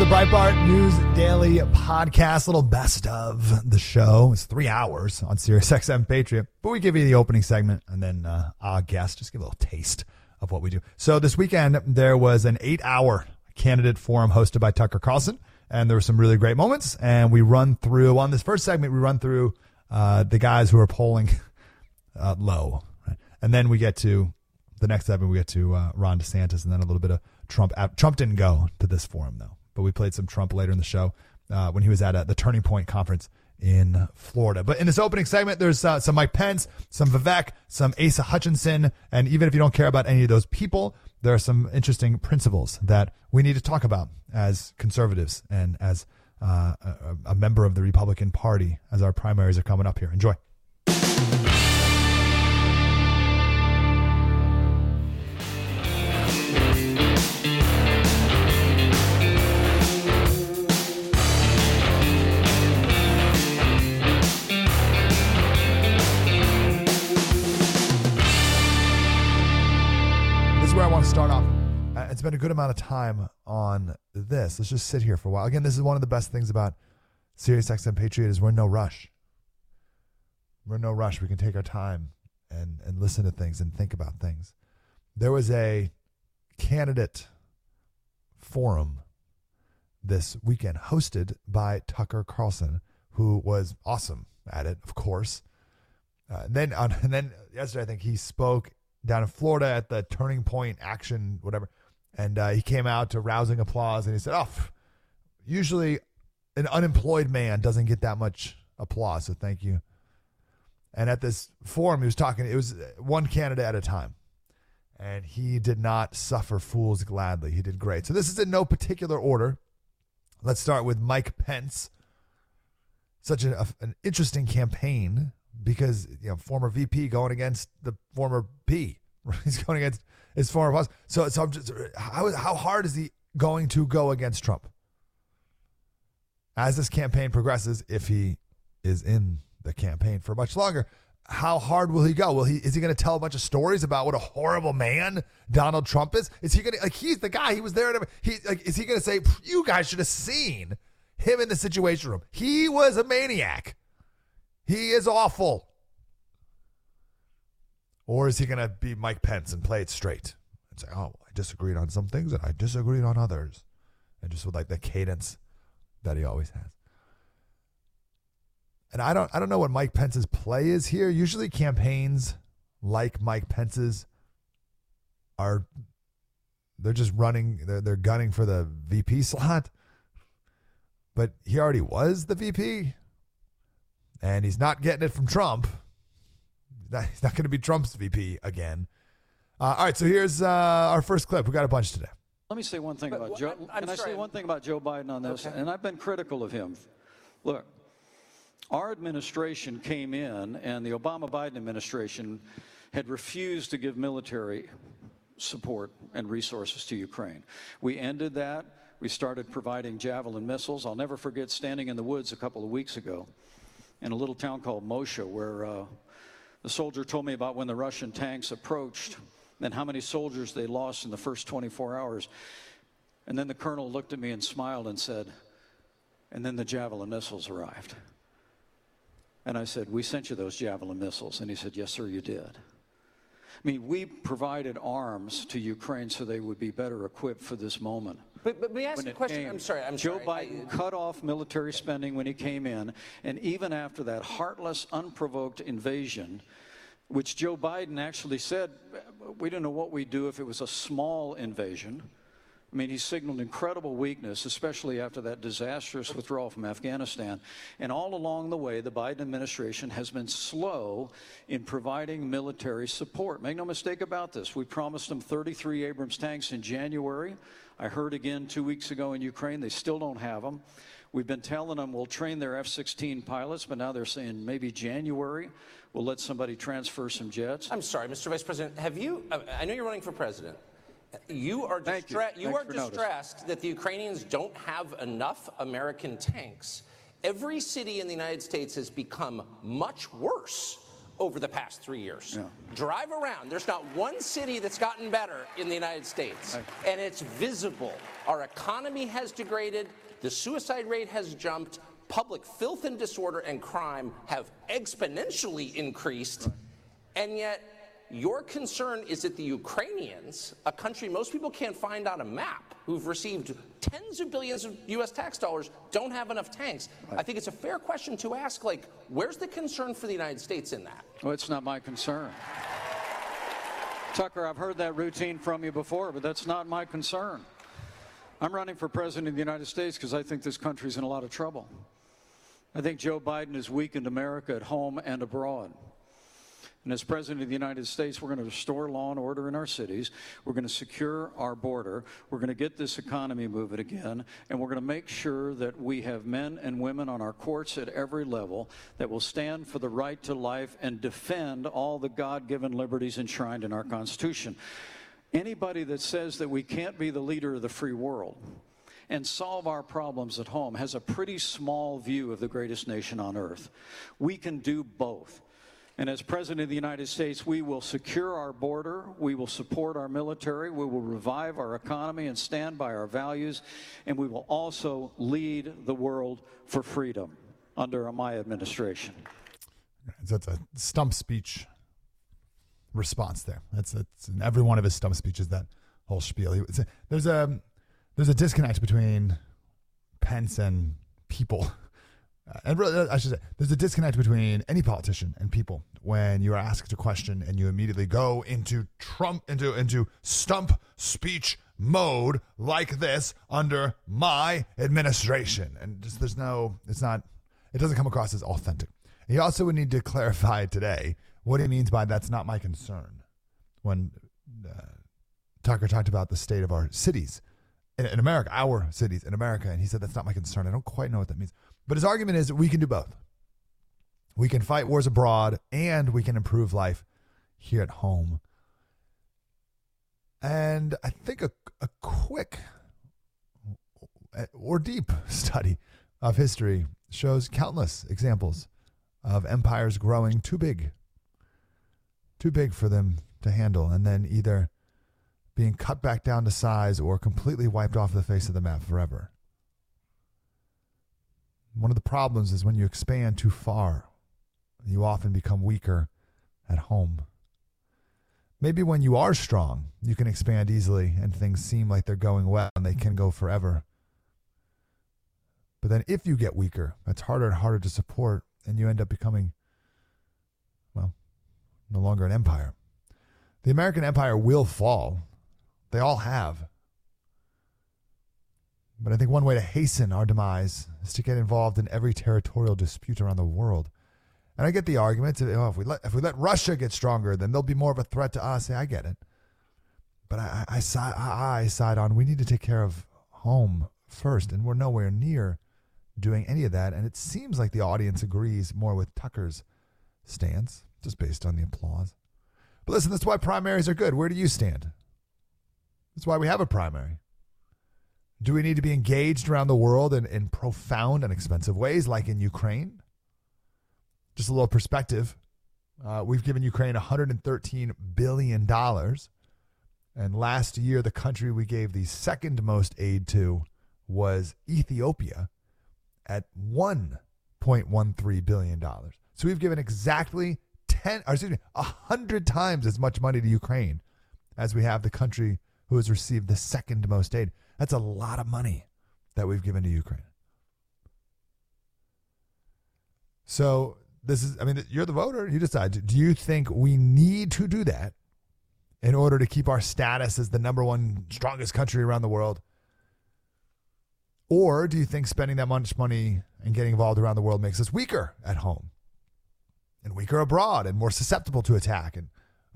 The Breitbart News Daily Podcast, little best of the show. It's three hours on Sirius XM Patriot, but we give you the opening segment and then uh, our guest just give a little taste of what we do. So this weekend there was an eight-hour candidate forum hosted by Tucker Carlson, and there were some really great moments. And we run through on this first segment, we run through uh, the guys who are polling uh, low, right? and then we get to the next segment. We get to uh, Ron DeSantis, and then a little bit of Trump. Trump didn't go to this forum though, but we played some Trump later in the show uh, when he was at uh, the Turning Point conference in Florida. But in this opening segment, there's uh, some Mike Pence, some Vivek, some Asa Hutchinson, and even if you don't care about any of those people, there are some interesting principles that we need to talk about as conservatives and as uh, a, a member of the Republican Party as our primaries are coming up here. Enjoy. Uh, a good amount of time on this. Let's just sit here for a while. Again, this is one of the best things about Sirius XM Patriot is we're in no rush. We're in no rush. We can take our time and and listen to things and think about things. There was a candidate forum this weekend hosted by Tucker Carlson, who was awesome at it, of course. Uh, and then on, and then yesterday, I think he spoke down in Florida at the Turning Point Action, whatever, and uh, he came out to rousing applause, and he said, "Oh, usually an unemployed man doesn't get that much applause, so thank you." And at this forum, he was talking. It was one candidate at a time, and he did not suffer fools gladly. He did great. So this is in no particular order. Let's start with Mike Pence. Such a, an interesting campaign because you know former VP going against the former P. He's going against his former boss. So, so I'm just, how how hard is he going to go against Trump as this campaign progresses? If he is in the campaign for much longer, how hard will he go? Will he is he going to tell a bunch of stories about what a horrible man Donald Trump is? Is he going to like he's the guy he was there? To, he like is he going to say you guys should have seen him in the Situation Room? He was a maniac. He is awful. Or is he going to be Mike Pence and play it straight and say, "Oh, I disagreed on some things and I disagreed on others," and just with like the cadence that he always has. And I don't, I don't know what Mike Pence's play is here. Usually, campaigns like Mike Pence's are they're just running, they're they're gunning for the VP slot. But he already was the VP, and he's not getting it from Trump. He's not, he's not going to be Trump's VP again. Uh, all right, so here's uh, our first clip. We got a bunch today. Let me say one thing But about wh- Joe. I'm- I'm Can I say one thing about Joe Biden on this? Okay. And I've been critical of him. Look, our administration came in, and the Obama Biden administration had refused to give military support and resources to Ukraine. We ended that. We started providing Javelin missiles. I'll never forget standing in the woods a couple of weeks ago in a little town called Moshe, where uh, the soldier told me about when the Russian tanks approached and how many soldiers they lost in the first 24 hours. And then the colonel looked at me and smiled and said, and then the Javelin missiles arrived. And I said, We sent you those Javelin missiles. And he said, Yes, sir, you did. I mean, we provided arms to Ukraine so they would be better equipped for this moment. But, but let me ask When a question. came. I'm sorry. I'm Joe sorry. Biden I- cut off military spending when he came in, and even after that heartless, unprovoked invasion, which Joe Biden actually said, we don't know what we'd do if it was a small invasion. I mean, he signaled incredible weakness, especially after that disastrous withdrawal from Afghanistan. And all along the way, the Biden administration has been slow in providing military support. Make no mistake about this. We promised them 33 Abrams tanks in January. I heard again two weeks ago in Ukraine, they still don't have them. We've been telling them we'll train their F 16 pilots, but now they're saying maybe January we'll let somebody transfer some jets. I'm sorry, Mr. Vice President. Have you? I- I know you're running for president. You are Thank you. you are distressed that the Ukrainians don't have enough American tanks. Every city in the United States has become much worse over the past three years. Yeah. Drive around. There's not one city that's gotten better in the United States, and it's visible. Our economy has degraded, the suicide rate has jumped, public filth and disorder and crime have exponentially increased, and yet your concern is that the Ukrainians, a country most people can't find on a map, who've received tens of billions of US tax dollars, don't have enough tanks. I think it's a fair question to ask like, where's the concern for the United States in that? Well, it's not my concern. Tucker, I've heard that routine from you before, but that's not my concern. I'm running for president of the United States because I think this country's in a lot of trouble. I think Joe Biden has weakened America at home and abroad. And as President of the United States, we're going to restore law and order in our cities. We're going to secure our border. We're going to get this economy moving again. And we're going to make sure that we have men and women on our courts at every level that will stand for the right to life and defend all the God given liberties enshrined in our Constitution. Anybody that says that we can't be the leader of the free world and solve our problems at home has a pretty small view of the greatest nation on earth. We can do both. And as President of the United States, we will secure our border, we will support our military, we will revive our economy and stand by our values, and we will also lead the world for freedom under my administration. That's a stump speech response there. That's, that's in every one of his stump speeches, that whole spiel. There's, a, there's a disconnect between Pence and people. Uh, and really, I should say, there's a disconnect between any politician and people when you are asked a question and you immediately go into Trump into into stump speech mode like this under my administration, and just there's no, it's not, it doesn't come across as authentic. He also would need to clarify today what he means by "that's not my concern" when uh, Tucker talked about the state of our cities in, in America, our cities in America, and he said that's not my concern. I don't quite know what that means. But his argument is that we can do both. We can fight wars abroad and we can improve life here at home. And I think a, a quick or deep study of history shows countless examples of empires growing too big, too big for them to handle, and then either being cut back down to size or completely wiped off the face of the map forever. One of the problems is when you expand too far, you often become weaker at home. Maybe when you are strong, you can expand easily and things seem like they're going well and they can go forever. But then if you get weaker, it's harder and harder to support and you end up becoming, well, no longer an empire. The American empire will fall. They all have. But I think one way to hasten our demise is to get involved in every territorial dispute around the world. And I get the argument oh, if we let if we let Russia get stronger, then they'll be more of a threat to us. I get it. But I, I, I, I side on we need to take care of home first, and we're nowhere near doing any of that. And it seems like the audience agrees more with Tucker's stance, just based on the applause. But listen, that's why primaries are good. Where do you stand? That's why we have a primary. Do we need to be engaged around the world in, in profound and expensive ways, like in Ukraine? Just a little perspective. Uh, we've given Ukraine $113 billion. And last year, the country we gave the second most aid to was Ethiopia at $1.13 billion. So we've given exactly 10, or excuse me, 100 times as much money to Ukraine as we have the country who has received the second most aid. That's a lot of money that we've given to Ukraine. So this is, I mean, you're the voter. You decide. Do you think we need to do that in order to keep our status as the number one strongest country around the world? Or do you think spending that much money and getting involved around the world makes us weaker at home and weaker abroad and more susceptible to attack and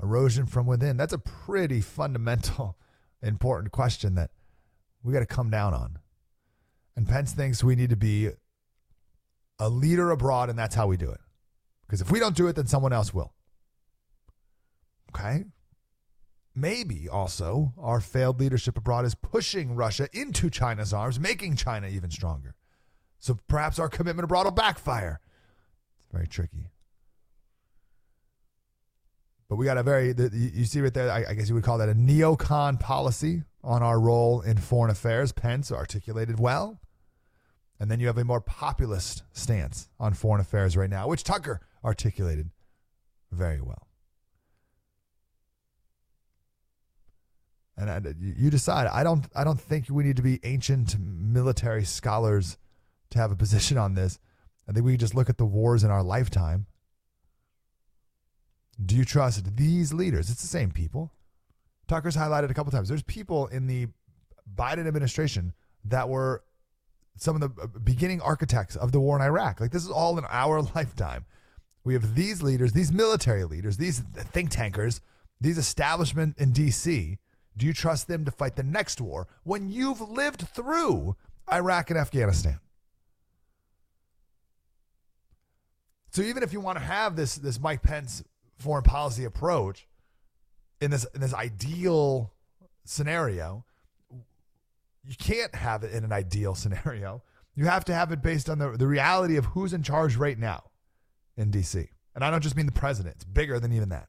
erosion from within? That's a pretty fundamental, important question that we got to come down on. And Pence thinks we need to be a leader abroad, and that's how we do it. Because if we don't do it, then someone else will. Okay? Maybe also our failed leadership abroad is pushing Russia into China's arms, making China even stronger. So perhaps our commitment abroad will backfire. It's very tricky. But we got a very, you see right there, I guess you would call that a neocon policy on our role in foreign affairs. Pence articulated well. And then you have a more populist stance on foreign affairs right now, which Tucker articulated very well. And I, you decide. I don't. I don't think we need to be ancient military scholars to have a position on this. I think we just look at the wars in our lifetime. Do you trust these leaders? It's the same people. Tucker's highlighted a couple times. There's people in the Biden administration that were some of the uh, beginning architects of the war in Iraq. Like this is all in our lifetime. We have these leaders, these military leaders, these think tankers, these establishment in DC. Do you trust them to fight the next war when you've lived through Iraq and Afghanistan? So even if you want to have this this Mike Pence foreign policy approach in this in this ideal scenario, you can't have it in an ideal scenario. You have to have it based on the, the reality of who's in charge right now in DC. And I don't just mean the president, it's bigger than even that.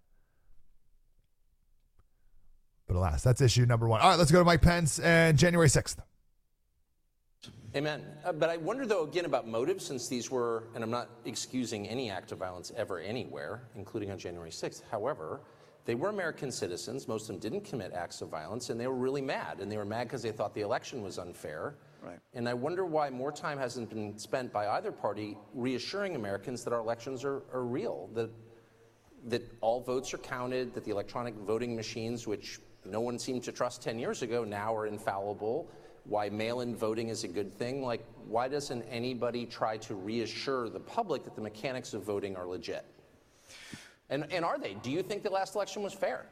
But alas, that's issue number one. All right, let's go to Mike Pence and January 6th. Amen. Uh, but I wonder, though, again about motive, since these were, and I'm not excusing any act of violence ever anywhere, including on January 6th. However, they were American citizens. Most of them didn't commit acts of violence, and they were really mad. And they were mad because they thought the election was unfair. Right. And I wonder why more time hasn't been spent by either party reassuring Americans that our elections are, are real, that, that all votes are counted, that the electronic voting machines, which no one seemed to trust 10 years ago, now are infallible, why mail in voting is a good thing. Like, why doesn't anybody try to reassure the public that the mechanics of voting are legit? And, and are they? Do you think the last election was fair?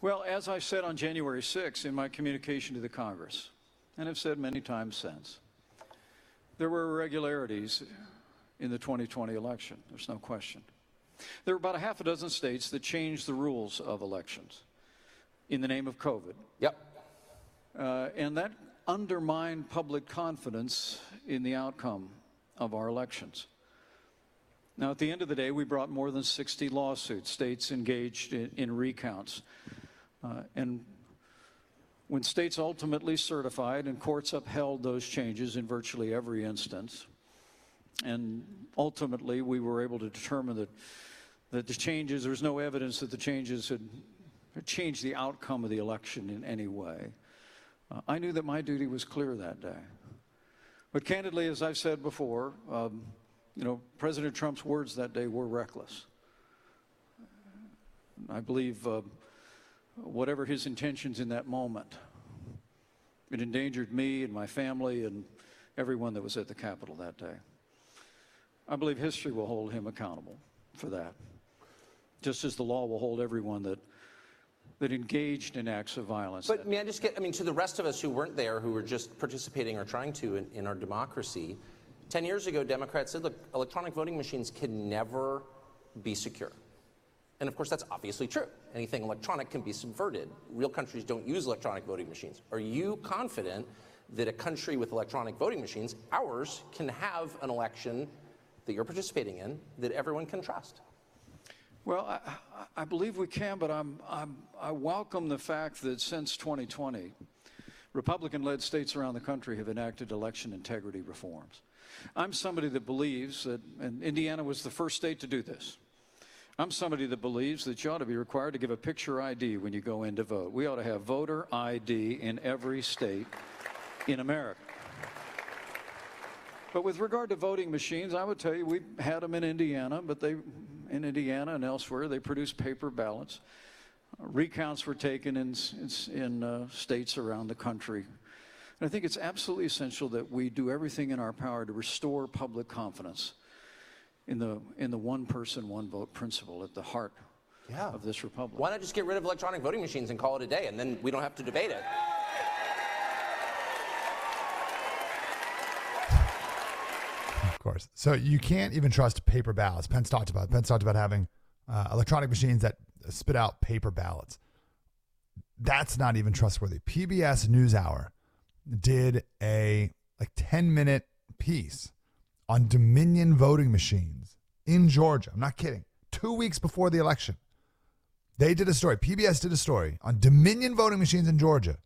Well, as I said on January 6 in my communication to the Congress, and have said many times since, there were irregularities in the 2020 election. There's no question. There were about a half a dozen states that changed the rules of elections in the name of COVID. Yep. Uh, and that undermined public confidence in the outcome of our elections. Now, at the end of the day, we brought more than 60 lawsuits, states engaged in, in recounts. Uh, and when states ultimately certified and courts upheld those changes in virtually every instance, and ultimately we were able to determine that, that the changes, there was no evidence that the changes had, changed the outcome of the election in any way. Uh, I knew that my duty was clear that day. But candidly, as I've said before, um, you know, President Trump's words that day were reckless. I believe uh, whatever his intentions in that moment, it endangered me and my family and everyone that was at the Capitol that day. I believe history will hold him accountable for that, just as the law will hold everyone that that engaged in acts of violence. But may I just get, I mean, to the rest of us who weren't there, who were just participating or trying to in, in our democracy, 10 years ago, Democrats said, look, electronic voting machines can never be secure. And of course, that's obviously true. Anything electronic can be subverted. Real countries don't use electronic voting machines. Are you confident that a country with electronic voting machines, ours, can have an election that you're participating in that everyone can trust? Well, I, I believe we can, but I'm, I'm, I welcome the fact that since 2020, Republican led states around the country have enacted election integrity reforms. I'm somebody that believes that, and Indiana was the first state to do this. I'm somebody that believes that you ought to be required to give a picture ID when you go in to vote. We ought to have voter ID in every state in America. But with regard to voting machines, I would tell you we had them in Indiana, but they, in Indiana and elsewhere, they produced paper ballots. recounts were taken in, in, in uh, states around the country and I think it's absolutely essential that we do everything in our power to restore public confidence in the, in the one person, one vote principle at the heart yeah. of this republic. Why not just get rid of electronic voting machines and call it a day, and then we don't have to debate it? Of course. So you can't even trust paper ballots. Pence talked about. Pence talked about having uh, electronic machines that spit out paper ballots. That's not even trustworthy. PBS NewsHour did a like 10 minute piece on Dominion voting machines in Georgia. I'm not kidding. Two weeks before the election, they did a story. PBS did a story on Dominion voting machines in Georgia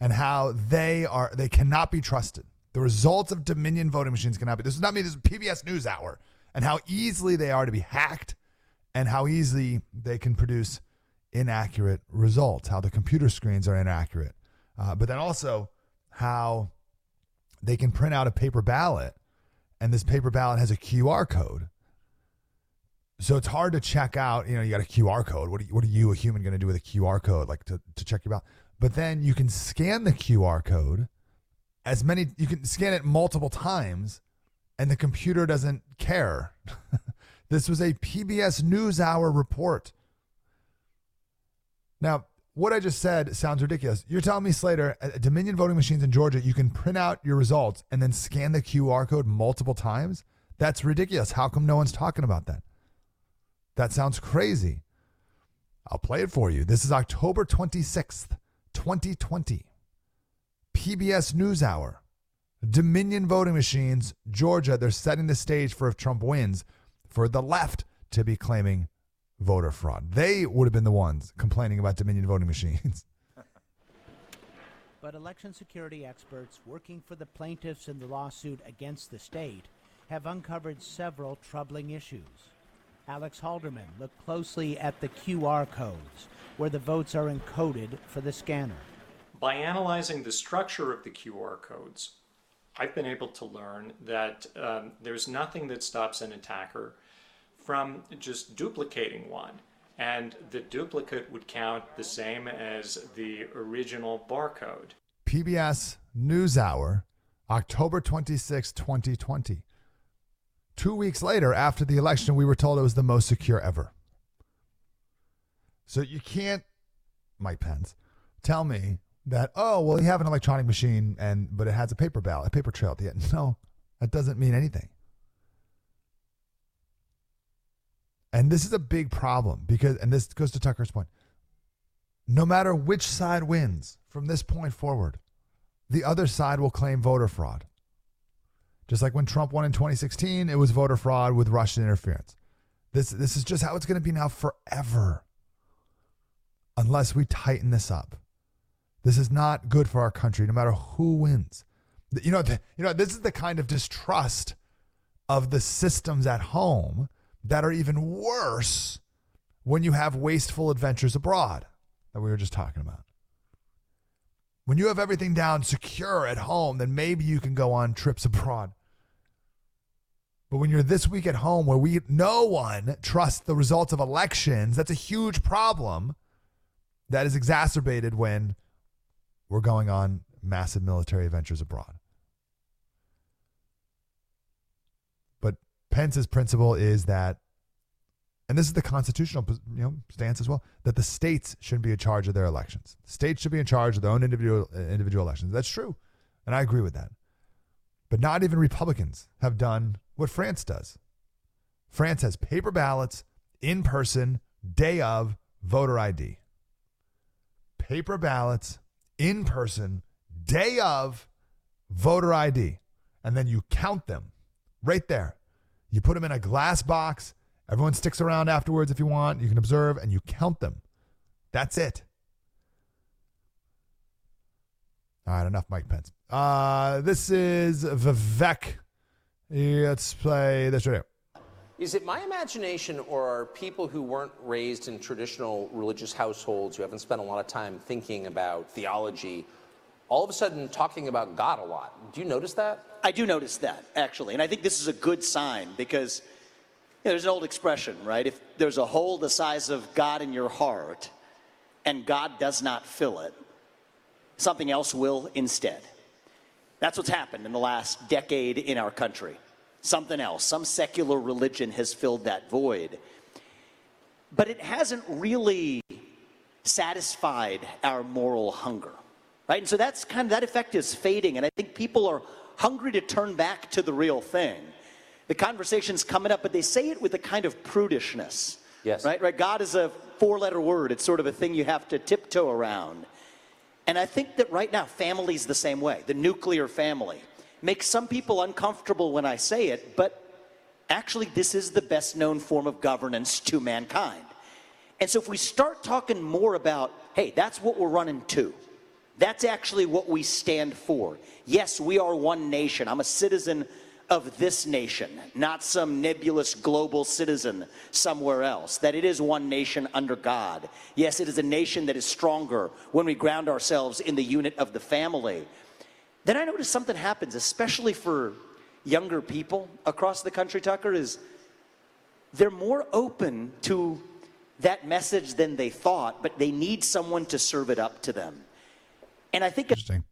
and how they are they cannot be trusted. The results of Dominion voting machines cannot be. This is not me. This is PBS News Hour, and how easily they are to be hacked, and how easily they can produce inaccurate results. How the computer screens are inaccurate, uh, but then also how they can print out a paper ballot, and this paper ballot has a QR code. So it's hard to check out. You know, you got a QR code. What are you, what are you a human, going to do with a QR code, like to, to check your ballot? But then you can scan the QR code as many, you can scan it multiple times and the computer doesn't care. this was a PBS NewsHour report. Now, what I just said sounds ridiculous. You're telling me, Slater, at Dominion voting machines in Georgia, you can print out your results and then scan the QR code multiple times? That's ridiculous. How come no one's talking about that? That sounds crazy. I'll play it for you. This is October 26th. 2020. PBS NewsHour. Dominion voting machines, Georgia, they're setting the stage for if Trump wins for the left to be claiming voter fraud. They would have been the ones complaining about Dominion voting machines. but election security experts working for the plaintiffs in the lawsuit against the state have uncovered several troubling issues. Alex Halderman looked closely at the QR codes where the votes are encoded for the scanner. By analyzing the structure of the QR codes, I've been able to learn that um, there's nothing that stops an attacker from just duplicating one. And the duplicate would count the same as the original barcode. PBS NewsHour, October 26, 2020. Two weeks later, after the election, we were told it was the most secure ever. So you can't, Mike Pence, tell me that, oh, well, you have an electronic machine and but it has a paper ballot, a paper trail at the end. No, that doesn't mean anything. And this is a big problem because, and this goes to Tucker's point. No matter which side wins from this point forward, the other side will claim voter fraud. Just like when Trump won in 2016, it was voter fraud with Russian interference. This, this is just how it's going to be now forever unless we tighten this up. This is not good for our country, no matter who wins. You know, the, you know, this is the kind of distrust of the systems at home that are even worse when you have wasteful adventures abroad that we were just talking about. When you have everything down secure at home, then maybe you can go on trips abroad. But when you're this week at home where we no one trusts the results of elections, that's a huge problem that is exacerbated when we're going on massive military adventures abroad. But Pence's principle is that, and this is the constitutional you know, stance as well, that the states shouldn't be in charge of their elections. States should be in charge of their own individual individual elections. That's true, and I agree with that. But not even Republicans have done what France does. France has paper ballots, in person, day of, voter ID paper ballots in person, day of voter ID. And then you count them right there. You put them in a glass box. Everyone sticks around afterwards if you want. You can observe and you count them. That's it. All right, enough Mike Pence. Uh, this is Vivek. Let's play this right here. Is it my imagination, or are people who weren't raised in traditional religious households, who haven't spent a lot of time thinking about theology, all of a sudden talking about God a lot? Do you notice that? I do notice that, actually. And I think this is a good sign because you know, there's an old expression, right? If there's a hole the size of God in your heart and God does not fill it, something else will instead. That's what's happened in the last decade in our country something else. Some secular religion has filled that void. But it hasn't really satisfied our moral hunger. Right? And so that's kind of that effect is fading. And I think people are hungry to turn back to the real thing. The conversation's coming up, but they say it with a kind of prudishness. Yes. Right? Right? God is a four letter word. It's sort of a thing you have to tiptoe around. And I think that right now, family's the same way, the nuclear family makes some people uncomfortable when I say it, but actually, this is the best known form of governance to mankind. And so, if we start talking more about, hey, that's what we're running to, That's actually what we stand for. Yes, we are one nation. I'm a citizen of this nation, not some nebulous global citizen somewhere else. That it is one nation under God. Yes, it is a nation that is stronger when we ground ourselves in the unit of the family. Then I notice something happens, especially for younger people across the country, Tucker, is they're more open to that message than they thought, but they need someone to serve it up to them. And I think it's Interesting.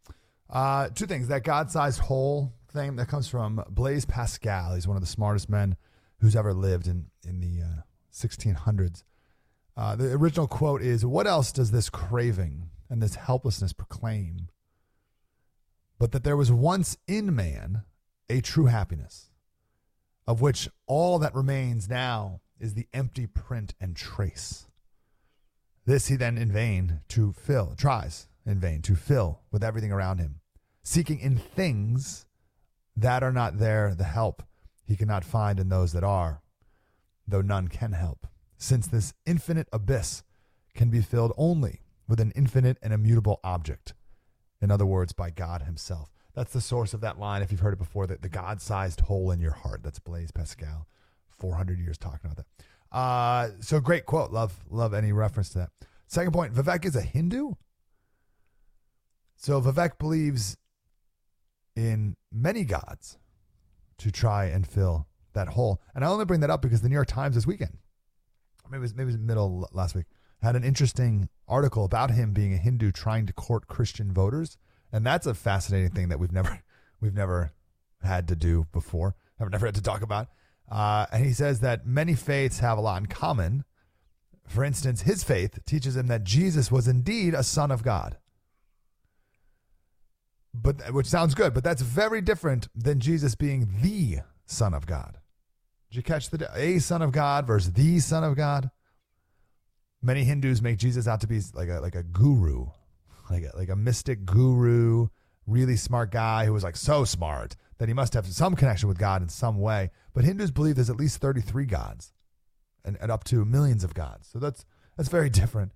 Uh, two things. That God sized hole thing that comes from Blaise Pascal. He's one of the smartest men who's ever lived in, in the uh, 1600s. Uh, the original quote is What else does this craving and this helplessness proclaim? But that there was once in man a true happiness, of which all that remains now is the empty print and trace. This he then in vain to fill, tries in vain to fill with everything around him, seeking in things that are not there the help he cannot find in those that are, though none can help, since this infinite abyss can be filled only with an infinite and immutable object. In other words, by God Himself. That's the source of that line, if you've heard it before, that the God sized hole in your heart. That's Blaise Pascal, 400 years talking about that. Uh, so great quote. Love, love any reference to that. Second point Vivek is a Hindu. So Vivek believes in many gods to try and fill that hole. And I only bring that up because the New York Times this weekend, maybe it was, maybe it was middle last week, had an interesting article about him being a Hindu trying to court Christian voters, and that's a fascinating thing that we've never we've never had to do before. I've never had to talk about. Uh, and he says that many faiths have a lot in common. For instance, his faith teaches him that Jesus was indeed a son of God but which sounds good, but that's very different than Jesus being the Son of God. Did you catch the a Son of God versus the Son of God? Many Hindus make Jesus out to be like a like a guru, like a, like a mystic guru, really smart guy who was like so smart that he must have some connection with God in some way. But Hindus believe there's at least 33 gods, and, and up to millions of gods. So that's that's very different.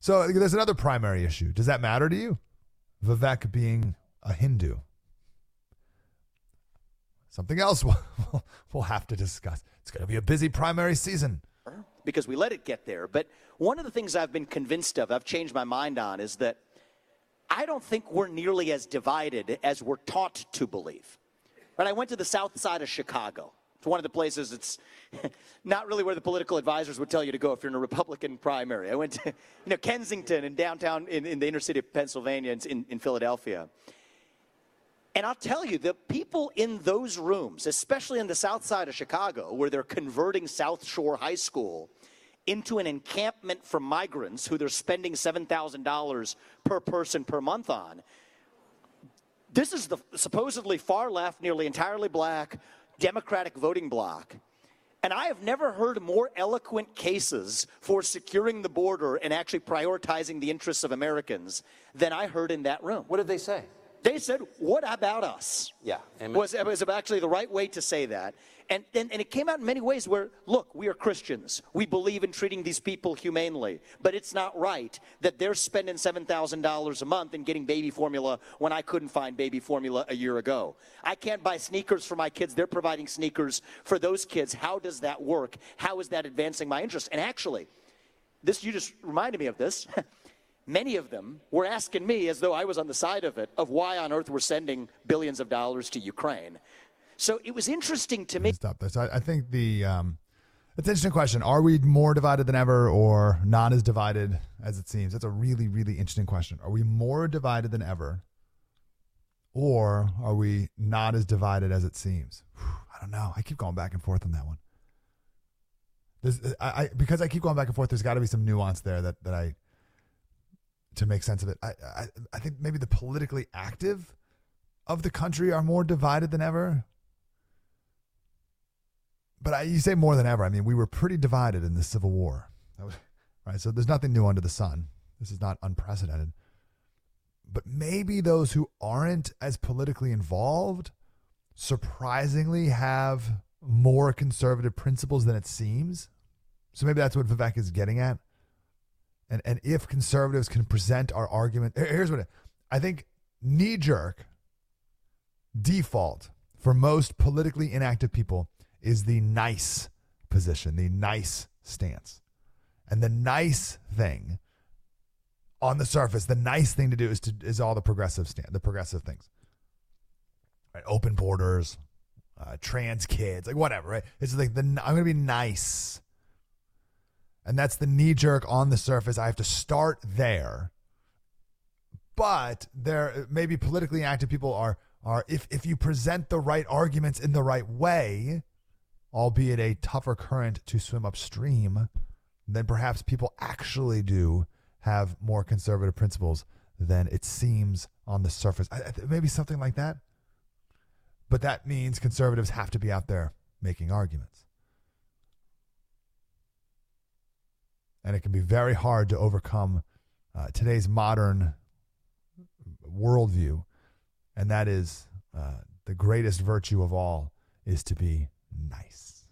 So there's another primary issue. Does that matter to you? Vivek being a Hindu. Something else we'll, we'll have to discuss. It's going to be a busy primary season. Because we let it get there. But one of the things I've been convinced of, I've changed my mind on, is that I don't think we're nearly as divided as we're taught to believe. But I went to the south side of Chicago. It's one of the places it's not really where the political advisors would tell you to go if you're in a Republican primary. I went to you know, Kensington in downtown in, in the inner city of Pennsylvania in, in Philadelphia. And I'll tell you, the people in those rooms, especially in the south side of Chicago, where they're converting South Shore High School into an encampment for migrants who they're spending $7,000 per person per month on. This is the supposedly far left, nearly entirely black, Democratic voting bloc. And I have never heard more eloquent cases for securing the border and actually prioritizing the interests of Americans than I heard in that room. What did they say? They said, What about us? Yeah. Was, was actually the right way to say that. And, and, and it came out in many ways where, look, we are Christians. We believe in treating these people humanely. But it's not right that they're spending $7,000 a month and getting baby formula when I couldn't find baby formula a year ago. I can't buy sneakers for my kids. They're providing sneakers for those kids. How does that work? How is that advancing my interest? And actually, this you just reminded me of this. Many of them were asking me, as though I was on the side of it, of why on earth we're sending billions of dollars to Ukraine. So it was interesting to me. Stop this. I, I think the um, it's an interesting question. Are we more divided than ever, or not as divided as it seems? That's a really, really interesting question. Are we more divided than ever, or are we not as divided as it seems? Whew, I don't know. I keep going back and forth on that one. There's, I, I because I keep going back and forth. There's got to be some nuance there that that I to make sense of it. I, I I think maybe the politically active of the country are more divided than ever. But I, you say more than ever. I mean, we were pretty divided in the Civil War, was, right? So there's nothing new under the sun. This is not unprecedented. But maybe those who aren't as politically involved surprisingly have more conservative principles than it seems. So maybe that's what Vivek is getting at and and if conservatives can present our argument, here's what it, I think: knee jerk default for most politically inactive people is the nice position, the nice stance, and the nice thing on the surface, the nice thing to do is to is all the progressive stand, the progressive things, right? Open borders, uh, trans kids, like whatever, right? It's like the I'm to be nice and that's the knee jerk on the surface. I have to start there. But there maybe politically active people are are if if you present the right arguments in the right way, albeit a tougher current to swim upstream, then perhaps people actually do have more conservative principles than it seems on the surface. Maybe something like that. But that means conservatives have to be out there making arguments. and it can be very hard to overcome uh, today's modern worldview, and that is uh, the greatest virtue of all is to be nice.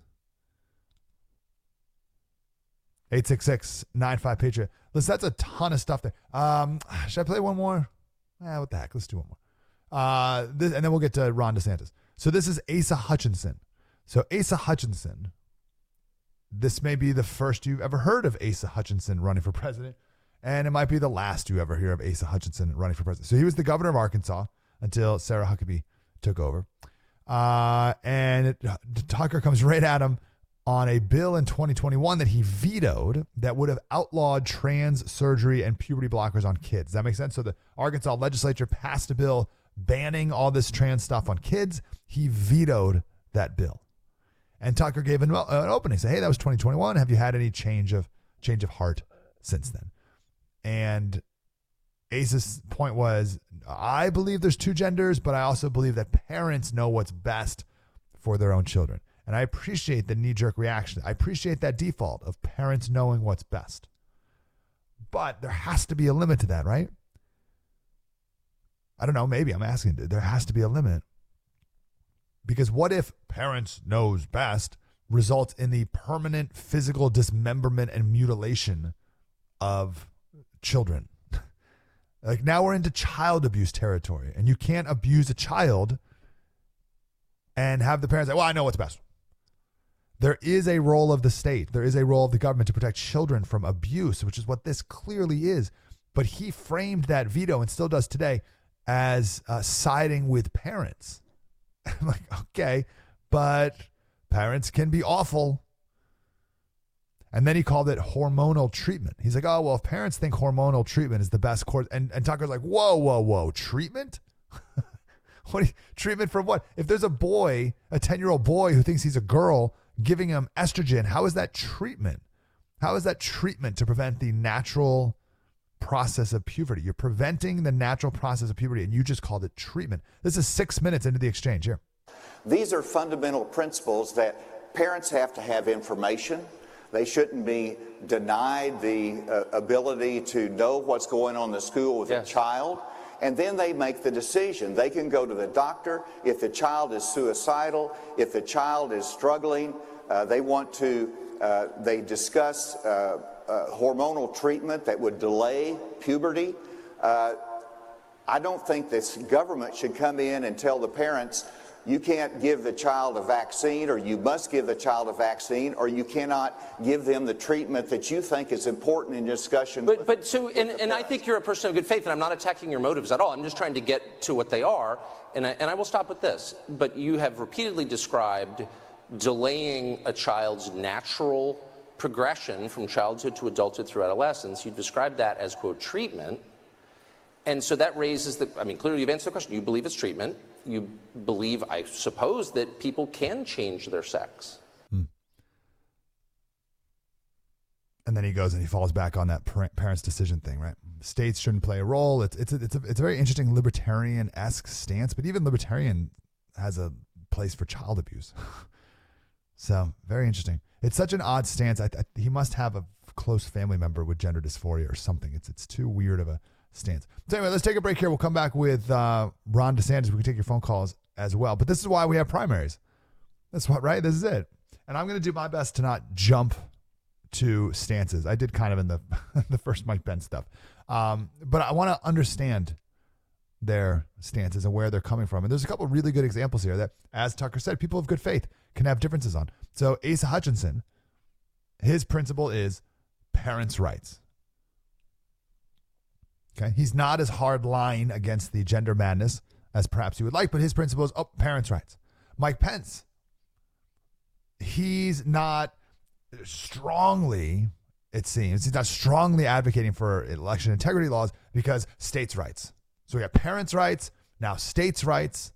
866 95 Patriot. Listen, that's a ton of stuff there. Um, should I play one more? Eh, what the heck? Let's do one more. Uh, this, and then we'll get to Ron DeSantis. So this is Asa Hutchinson. So Asa Hutchinson this may be the first you've ever heard of Asa Hutchinson running for president, and it might be the last you ever hear of Asa Hutchinson running for president. So he was the governor of Arkansas until Sarah Huckabee took over. Uh, and it, Tucker comes right at him on a bill in 2021 that he vetoed that would have outlawed trans surgery and puberty blockers on kids. Does that make sense? So the Arkansas legislature passed a bill banning all this trans stuff on kids. He vetoed that bill. And Tucker gave an, an opening, say, "Hey, that was 2021. Have you had any change of change of heart since then?" And Asa's point was, "I believe there's two genders, but I also believe that parents know what's best for their own children." And I appreciate the knee jerk reaction. I appreciate that default of parents knowing what's best. But there has to be a limit to that, right? I don't know. Maybe I'm asking. There has to be a limit. Because what if parents knows best results in the permanent physical dismemberment and mutilation of children? Like now we're into child abuse territory, and you can't abuse a child and have the parents say, "Well, I know what's best." There is a role of the state. There is a role of the government to protect children from abuse, which is what this clearly is. But he framed that veto and still does today as uh, siding with parents. I'm like, okay, but parents can be awful. And then he called it hormonal treatment. He's like, oh, well, if parents think hormonal treatment is the best course, and, and Tucker's like, whoa, whoa, whoa, treatment? what you, treatment for what? If there's a boy, a 10 year old boy who thinks he's a girl, giving him estrogen, how is that treatment? How is that treatment to prevent the natural process of puberty. You're preventing the natural process of puberty, and you just called it treatment. This is six minutes into the exchange here. These are fundamental principles that parents have to have information. They shouldn't be denied the uh, ability to know what's going on in the school with yes. a child. And then they make the decision. They can go to the doctor if the child is suicidal, if the child is struggling. Uh, they want to, uh, they discuss uh, uh, hormonal treatment that would delay puberty. Uh, I don't think this government should come in and tell the parents, you can't give the child a vaccine, or you must give the child a vaccine, or you cannot give them the treatment that you think is important in discussion. But, but so, and, and I think you're a person of good faith, and I'm not attacking your motives at all. I'm just trying to get to what they are, and I, and I will stop with this. But you have repeatedly described delaying a child's natural progression from childhood to adulthood through adolescence. You described that as, quote, treatment. And so that raises the, I mean, clearly you've answered the question. You believe it's treatment. You believe, I suppose, that people can change their sex. Hmm. And then he goes and he falls back on that parents' decision thing, right? States shouldn't play a role. It's it's a, it's a, it's a very interesting libertarian esque stance, but even libertarian has a place for child abuse. so very interesting. It's such an odd stance. I, I, he must have a close family member with gender dysphoria or something. It's it's too weird of a stance. So anyway, let's take a break here. We'll come back with uh, Ron DeSantis. We can take your phone calls as well. But this is why we have primaries. That's what right. This is it. And I'm going to do my best to not jump to stances. I did kind of in the the first Mike Pence stuff, um, but I want to understand their stances and where they're coming from. And there's a couple really good examples here that, as Tucker said, people of good faith can have differences on. So Asa Hutchinson, his principle is parents' rights. Okay, he's not as hard line against the gender madness as perhaps you would like, but his principle is oh, parents' rights. Mike Pence, he's not strongly, it seems, he's not strongly advocating for election integrity laws because states' rights. So we have parents' rights, now states' rights.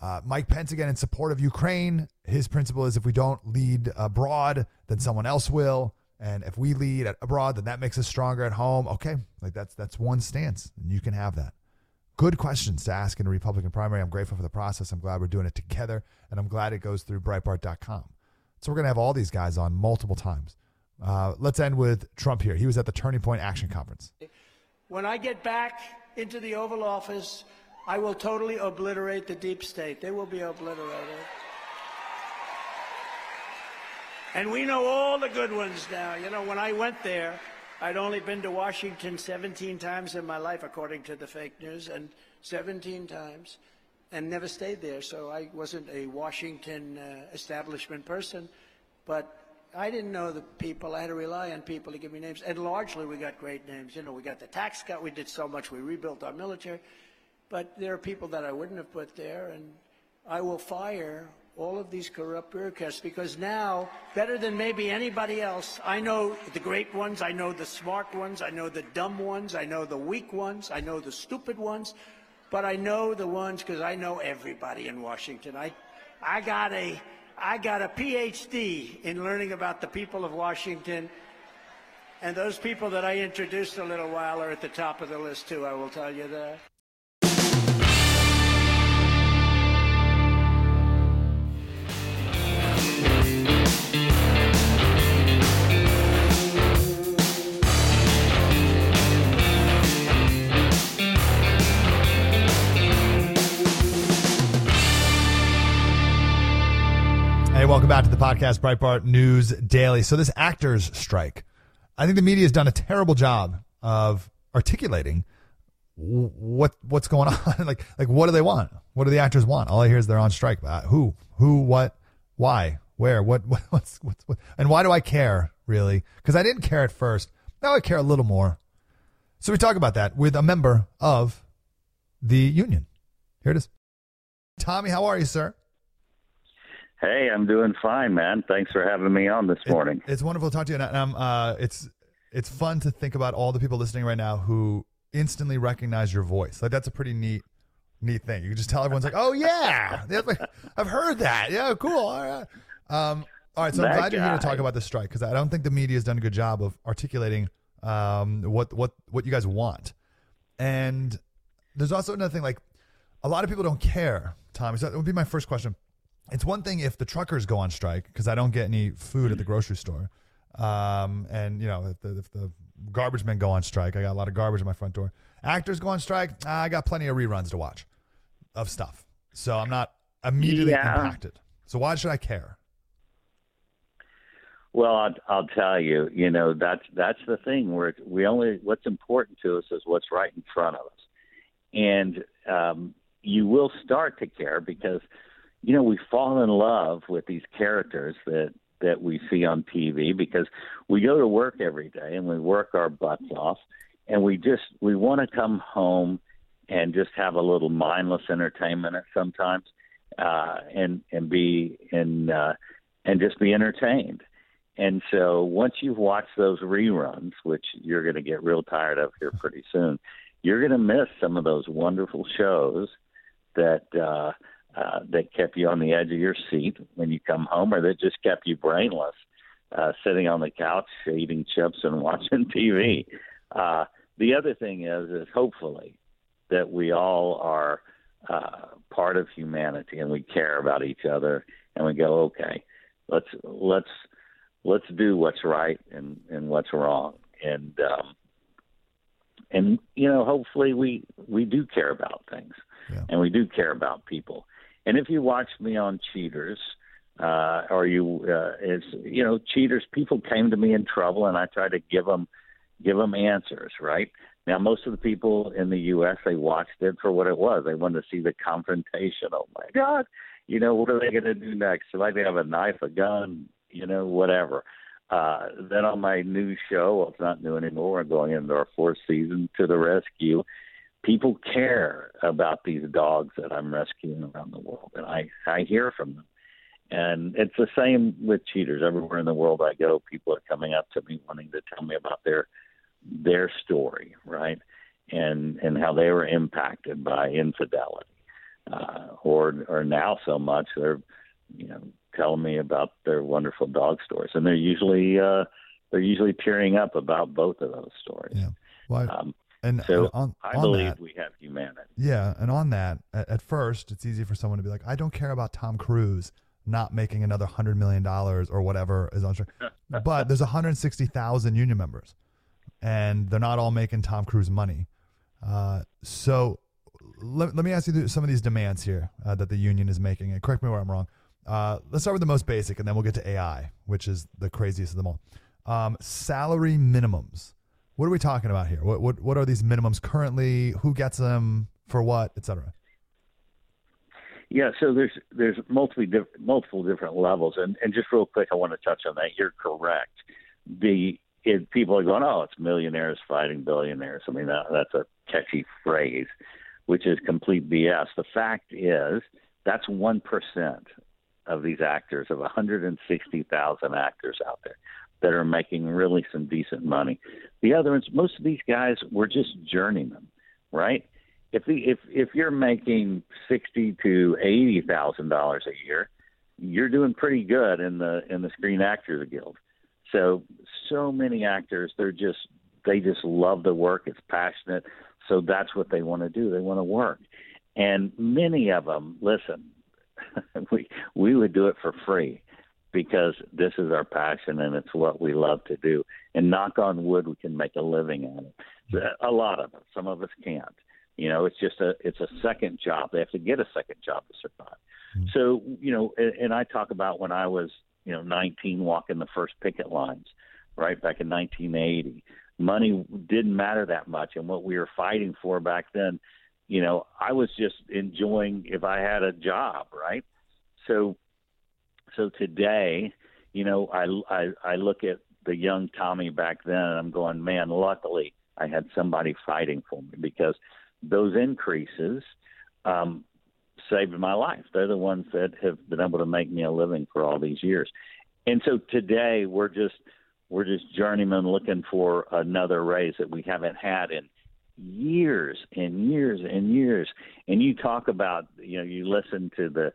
Uh, Mike Pence, again, in support of Ukraine. His principle is if we don't lead abroad, then someone else will. And if we lead abroad, then that makes us stronger at home. Okay, like that's that's one stance, and you can have that. Good questions to ask in a Republican primary. I'm grateful for the process. I'm glad we're doing it together, and I'm glad it goes through Breitbart.com. So we're gonna have all these guys on multiple times. Uh, let's end with Trump here. He was at the Turning Point Action Conference. When I get back into the Oval Office, I will totally obliterate the deep state. They will be obliterated. And we know all the good ones now. You know, when I went there, I'd only been to Washington 17 times in my life, according to the fake news, and 17 times, and never stayed there. So I wasn't a Washington uh, establishment person. But I didn't know the people. I had to rely on people to give me names. And largely, we got great names. You know, we got the tax cut. We did so much. We rebuilt our military. But there are people that I wouldn't have put there. And I will fire all of these corrupt bureaucrats because now, better than maybe anybody else, I know the great ones, I know the smart ones, I know the dumb ones, I know the weak ones, I know the stupid ones, but I know the ones because I know everybody in Washington. I, I got a, I got a PhD in learning about the people of Washington. And those people that I introduced a little while are at the top of the list, too, I will tell you that. Welcome back to the podcast, Breitbart News Daily. So, this actors' strike, I think the media has done a terrible job of articulating what what's going on. like, like what do they want? What do the actors want? All I hear is they're on strike. Uh, who, who, what, why, where, what, what what's, what's, what, and why do I care really? Because I didn't care at first. Now I care a little more. So we talk about that with a member of the union. Here it is. Tommy, how are you, sir? Hey, I'm doing fine, man. Thanks for having me on this morning. It, it's wonderful to talk to you, and um, uh, it's it's fun to think about all the people listening right now who instantly recognize your voice. Like that's a pretty neat neat thing. You can just tell everyone's like, "Oh yeah, I've heard that. Yeah, cool. All right." Um, all right, so I'm glad guy. you're here to talk about the strike because I don't think the media has done a good job of articulating um, what what what you guys want. And there's also another thing, like a lot of people don't care. Tommy, so that would be my first question it's one thing if the truckers go on strike because I don't get any food at the grocery store, um, and you know if the, if the garbage men go on strike, I got a lot of garbage at my front door. Actors go on strike, I got plenty of reruns to watch of stuff, so I'm not immediately yeah. impacted. So why should I care? Well, I'll, I'll tell you, you know that's that's the thing where we only what's important to us is what's right in front of us, and um, you will start to care because you know, we fall in love with these characters that that we see on TV because we go to work every day and we work our butts off and we just we want to come home and just have a little mindless entertainment sometimes uh and and be in uh and just be entertained. And so once you've watched those reruns, which you're going to get real tired of here pretty soon, you're going to miss some of those wonderful shows that uh uh, that kept you on the edge of your seat when you come home, or that just kept you brainless, uh, sitting on the couch eating chips and watching TV. Uh, the other thing is, is hopefully that we all are uh, part of humanity and we care about each other, and we go, okay, let's let's let's do what's right and and what's wrong, and um, and you know, hopefully we we do care about things, yeah. and we do care about people and if you watch me on Cheaters, Uh, are you? Uh, it's you know, cheaters. People came to me in trouble, and I tried to give them give them answers. Right now, most of the people in the U.S. they watched it for what it was. They wanted to see the confrontation. Oh my God, you know, what are they going to do next? They have a knife, a gun, you know, whatever. Uh, then on my new show, well, it's not new anymore. We're going into our fourth season to the rescue. People care about these dogs that I'm rescuing around the world, and I I hear from them. And it's the same with cheaters. Everywhere in the world I go, people are coming up to me wanting to tell me about their their story, right? And and how they were impacted by infidelity. Uh, or or now so much they're you know telling me about their wonderful dog stories, and they're usually uh, they're usually tearing up about both of those stories. Yeah. Well, Um, and so on, I on believe that, we have humanity. Yeah, and on that, at, at first, it's easy for someone to be like, "I don't care about Tom Cruise not making another hundred million dollars or whatever is on track." but there's 160,000 union members, and they're not all making Tom Cruise money. Uh, so let, let me ask you some of these demands here uh, that the union is making, and correct me where I'm wrong. Uh, let's start with the most basic, and then we'll get to AI, which is the craziest of them all. Um, salary minimums. What are we talking about here? What, what what are these minimums currently? Who gets them for what, et cetera? Yeah, so there's there's multiple multiple different levels, and and just real quick, I want to touch on that. You're correct. The it, people are going, oh, it's millionaires fighting billionaires. I mean, that, that's a catchy phrase, which is complete BS. The fact is, that's one percent of these actors, of 160,000 actors out there that are making really some decent money. The other ones, most of these guys were just journeymen, right? If the, if if you're making sixty to eighty thousand dollars a year, you're doing pretty good in the in the Screen Actors Guild. So so many actors, they're just they just love the work. It's passionate, so that's what they want to do. They want to work, and many of them listen. we we would do it for free because this is our passion and it's what we love to do. And knock on wood, we can make a living at it. A lot of us, some of us can't. You know, it's just a it's a second job. They have to get a second job to survive. Mm-hmm. So you know, and, and I talk about when I was you know 19 walking the first picket lines, right back in 1980. Money didn't matter that much, and what we were fighting for back then, you know, I was just enjoying if I had a job, right? So so today, you know, I, I I look at the young Tommy back then, and I'm going, man. Luckily, I had somebody fighting for me because those increases um, saved my life. They're the ones that have been able to make me a living for all these years. And so today, we're just we're just journeymen looking for another raise that we haven't had in years and years and years. And you talk about, you know, you listen to the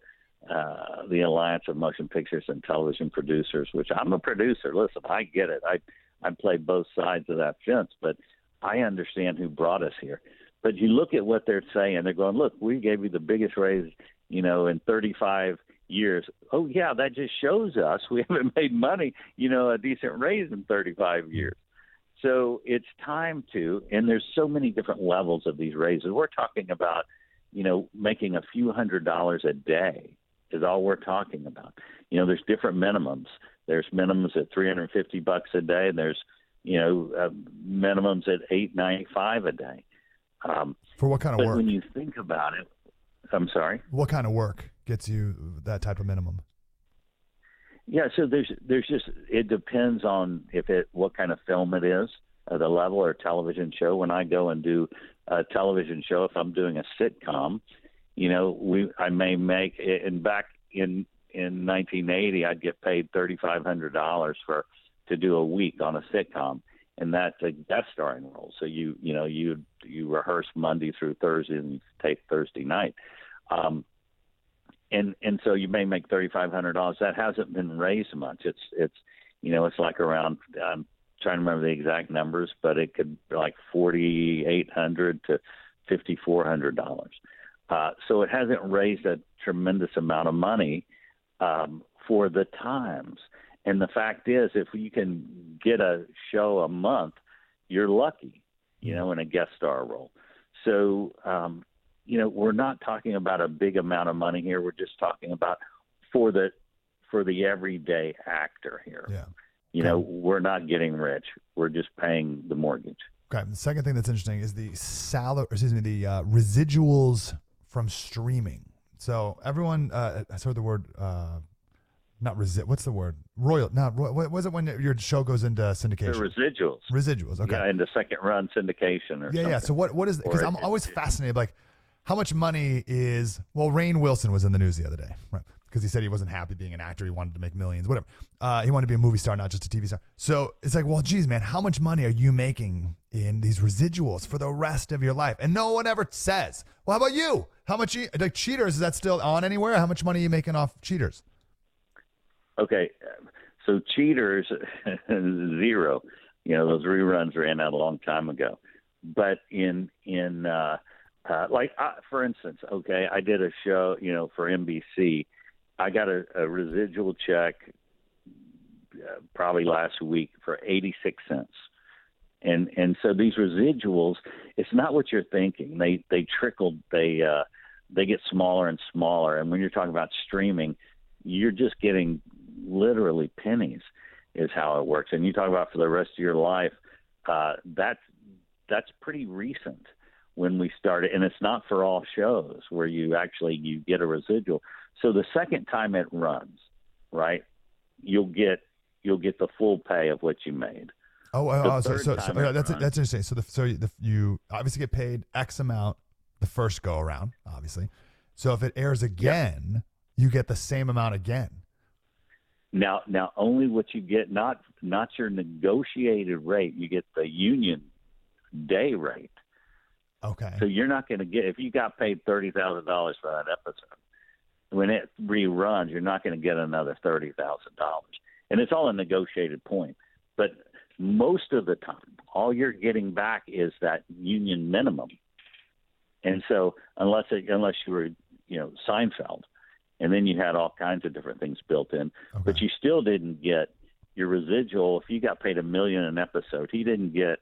uh, the Alliance of Motion Pictures and Television Producers, which I'm a producer. Listen, I get it. I I play both sides of that fence, but I understand who brought us here. But you look at what they're saying. They're going, look, we gave you the biggest raise, you know, in 35 years. Oh yeah, that just shows us we haven't made money, you know, a decent raise in 35 years. So it's time to, and there's so many different levels of these raises. We're talking about, you know, making a few hundred dollars a day is all we're talking about. You know, there's different minimums. There's minimums at 350 bucks a day, and there's, you know, uh, minimums at 895 a day. Um, For what kind of work? when you think about it, I'm sorry. What kind of work gets you that type of minimum? Yeah, so there's there's just it depends on if it what kind of film it is, uh, the level or television show. When I go and do a television show, if I'm doing a sitcom, you know, we I may make and back in in 1980, I'd get paid thirty five hundred dollars for to do a week on a sitcom, and that's a guest starring role. So you you know you you rehearse Monday through Thursday and you tape Thursday night. Um, and and so you may make thirty five hundred dollars. That hasn't been raised much. It's it's you know it's like around I'm trying to remember the exact numbers, but it could be like forty eight hundred to fifty four hundred dollars. Uh, so it hasn't raised a tremendous amount of money um, for the times. And the fact is, if you can get a show a month, you're lucky, you know, in a guest star role. So um, you know, we're not talking about a big amount of money here. We're just talking about for the for the everyday actor here. Yeah. You know, we're not getting rich. We're just paying the mortgage. Okay. The second thing that's interesting is the salary, excuse me, the uh, residuals from streaming. So everyone, uh, I heard the word, uh, not resi- What's the word? Royal. Not royal. What was it when your show goes into The syndication? residuals. Residuals. Okay. Yeah, into second run syndication or yeah, something. yeah. So what? What is? Because I'm always fascinated. Like, how much money is? Well, Rainn Wilson was in the news the other day, right? Because he said he wasn't happy being an actor. He wanted to make millions, whatever. Uh, he wanted to be a movie star, not just a TV star. So it's like, well, geez, man, how much money are you making in these residuals for the rest of your life? And no one ever says, well, how about you? How much? Like Cheaters, is that still on anywhere? How much money are you making off Cheaters? Okay, so cheaters zero. You know those reruns ran out a long time ago, but in in uh, uh, like uh, for instance, okay, I did a show you know for NBC. I got a, a residual check uh, probably last week for eighty six cents. And and so these residuals, it's not what you're thinking. They they trickle. They uh, they get smaller and smaller. And when you're talking about streaming, you're just getting literally pennies is how it works. And you talk about for the rest of your life, uh, that's that's pretty recent when we started, and it's not for all shows where you actually you get a residual. So the second time it runs, right, you'll get you'll get the full pay of what you made. Oh, oh, oh, so, so, so yeah, it that's runs. that's interesting. So the so the, you obviously get paid X amount the first go around, obviously. So if it airs again, you get the same amount again. Now, now only what you get, not not your negotiated rate. You get the union day rate. Okay. So you're not going to get if you got paid thirty thousand dollars for that episode. When it reruns, you're not going to get another thirty thousand dollars, and it's all a negotiated point. But most of the time, all you're getting back is that union minimum. And so, unless it, unless you were, you know, Seinfeld, and then you had all kinds of different things built in, but you still didn't get your residual. If you got paid a million an episode, he didn't get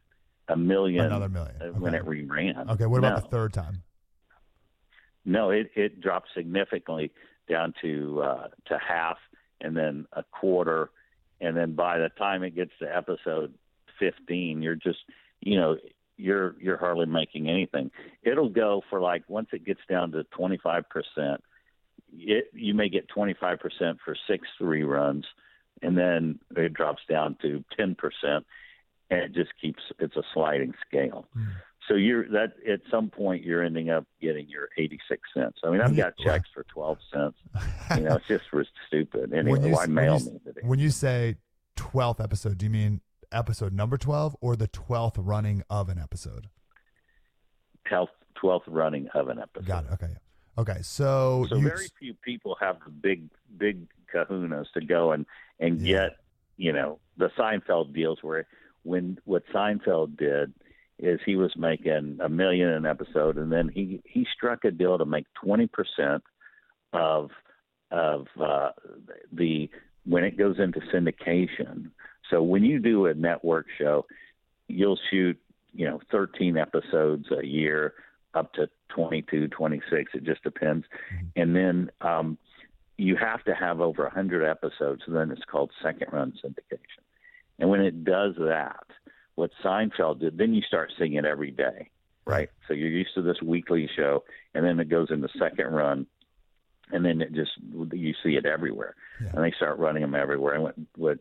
a million Another million. when it reran. Okay. What about No. the third time? No, it it dropped significantly down to uh, to half, and then a quarter, and then by the time it gets to episode fifteen, you're just you know you're you're hardly making anything. It'll go for like once it gets down to twenty five percent, it you may get twenty five percent for six reruns, and then it drops down to ten percent, and it just keeps it's a sliding scale. Hmm. So you're that at some point you're ending up getting your eighty six cents. I mean, I've got checks for twelve cents. You know, it's just stupid. Anyway, when you, why mail when you, me today? when you say twelfth episode, do you mean episode number twelve or the twelfth running of an episode? Twelfth twelfth running of an episode. Got it. Okay. Okay. So, So very few people have the big big kahunas to go and and get you know the Seinfeld deals where when what Seinfeld did is he was making a million an episode and then he he struck a deal to make twenty percent of of uh, the when it goes into syndication. So when you do a network show, you'll shoot you know 13 episodes a year up to 22 26 it just depends. And then um, you have to have over 100 episodes and then it's called second run syndication. And when it does that what seinfeld did then you start seeing it every day. Right. So you're used to this weekly show and then it goes into second run and then it just you see it everywhere. And they start running them everywhere. And what what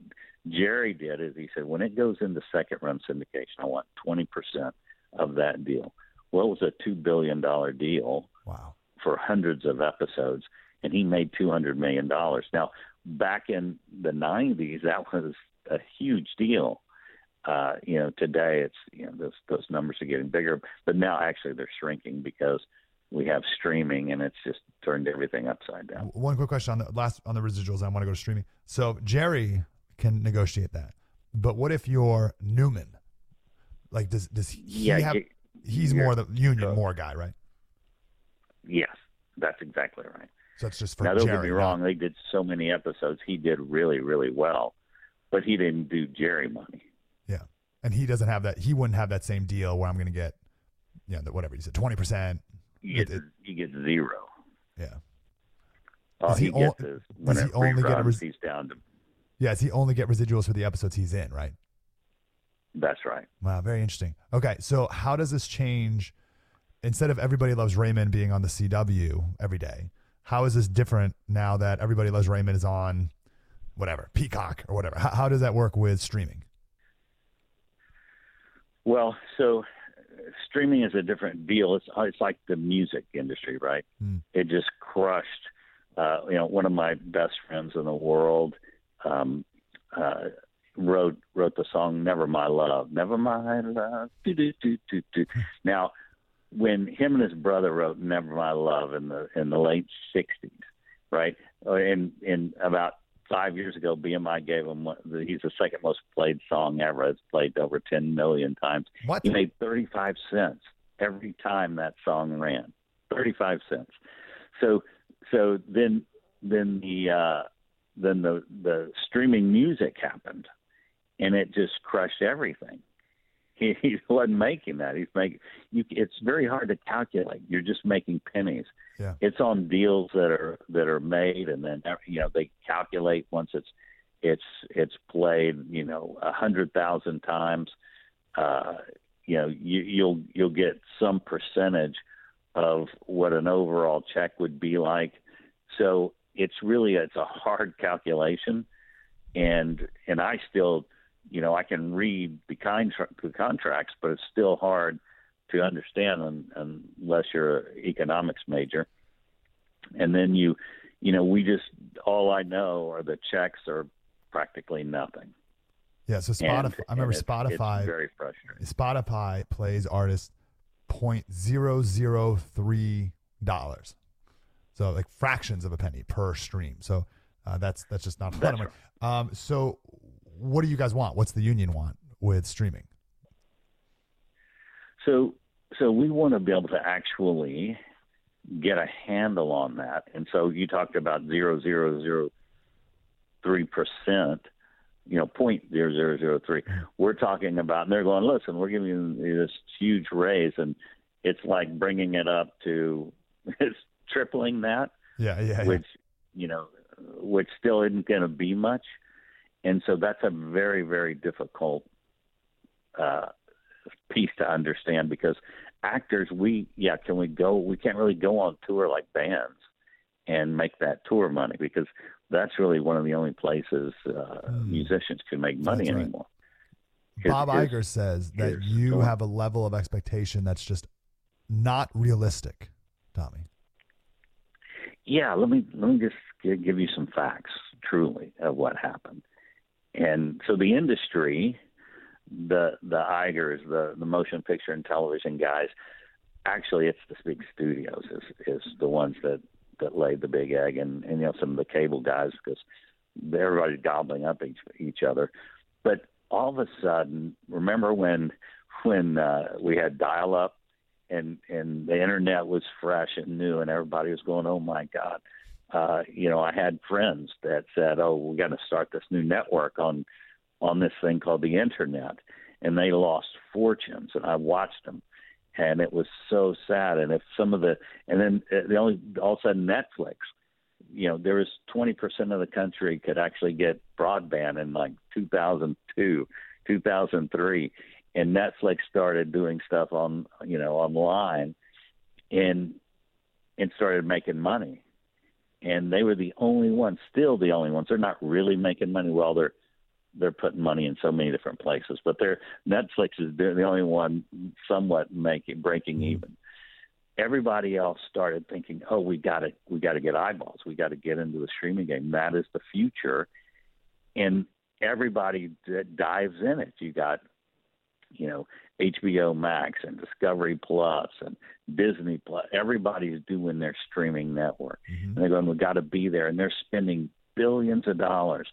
jerry did is he said when it goes into second run syndication i want 20% of that deal well it was a two billion dollar deal wow for hundreds of episodes and he made 200 million dollars now back in the 90s that was a huge deal uh, you know, today it's you know those those numbers are getting bigger, but now actually they're shrinking because we have streaming and it's just turned everything upside down. one quick question on the last on the residuals. I want to go to streaming. So Jerry can negotiate that, but what if you're Newman? Like, does does he Yeah, have? you- he's more the union more guy, right? Yes, that's exactly right. So it's just for now, don't Jerry. get me not- wrong; they did so many episodes. He did really, really well, but he didn't do Jerry money. Yeah, and he doesn't have that. He wouldn't have that same deal where I'm going to get, yeah, the, whatever you said, twenty percent. You get zero. Yeah. Uh, All Is he he, gets o- is does when he it only get a res- he's down to. Yeah, does he only get residuals for the episodes he's in, right? That's right. Wow, very interesting. Okay, so how does this change? Instead of everybody loves Raymond being on the CW every day, how is this different now that everybody loves Raymond is on whatever Peacock or whatever? How, how does that work with streaming? Well, so streaming is a different deal. It's it's like the music industry, right? Mm. It just crushed. Uh, you know, one of my best friends in the world um, uh, wrote wrote the song "Never My Love." Never my love. Do, do, do, do, do. Now, when him and his brother wrote "Never My Love" in the in the late '60s, right? In in about five years ago, BMI gave him one, he's the second most played song ever. It's played over 10 million times. What? He made 35 cents every time that song ran. 35 cents. So so then then the uh, then the the streaming music happened, and it just crushed everything. He, he wasn't making that. He's making. You, it's very hard to calculate. You're just making pennies. Yeah. It's on deals that are that are made, and then you know they calculate once it's it's it's played. You know, a hundred thousand times. Uh, you know, you, you'll you'll get some percentage of what an overall check would be like. So it's really it's a hard calculation, and and I still, you know, I can read the contra- the contracts, but it's still hard to understand un, unless you're an economics major. And then you, you know, we just all I know are the checks are practically nothing. Yeah, so And- Spotify. I remember and it's- Spotify. It's very frustrating. Spotify plays artists point zero zero three dollars, so like fractions of a penny per stream. So uh, that's that's just not a lot of money. Um, so what do you guys want? What's the union want with streaming? So, so we want to be able to actually get a handle on that. And so you talked about zero zero zero three percent, you know, point zero zero zero three. We're talking about, and they're going, listen, we're giving you this huge raise, and it's like bringing it up to, it's tripling that, Yeah, yeah, yeah. which you know, which still isn't going to be much. And so that's a very, very difficult uh, piece to understand because actors, we yeah, can we go? We can't really go on tour like bands and make that tour money because that's really one of the only places uh, musicians can make money That's anymore. Here's- Bob here's- Iger says that you have a level of expectation that's just not realistic, Tommy. Yeah, let me let me just give you some facts, truly, of what happened. And so the industry, the the Igers, the the motion picture and television guys, actually, it's the big studios is is the ones that that laid the big egg, and and you know some of the cable guys because everybody's gobbling up each each other. But all of a sudden, remember when when uh, we had dial up and and the internet was fresh and new and everybody was going oh my god. Uh you know i had friends that said oh we're going to start this new network on on this thing called the internet. And they lost fortunes and i watched them. And it was so sad. And if some of the and then uh, the only all of a sudden netflix you know there was 20% of the country could actually get broadband in like 2002 2003 and Netflix started doing stuff on you know online and and started making money. And they were the only ones still the only ones. They're not really making money. Well they're they're putting money in so many different places but they're Netflix is the the only one somewhat making breaking mm-hmm. even. Everybody else started thinking oh we got to we got to get eyeballs. We got to get into the streaming game. That is the future. And everybody d- dives in it. You got you know HBO Max and Discovery Plus and Disney Plus. Everybody's doing their streaming network, mm-hmm. and they're going, "We got to be there," and they're spending billions of dollars.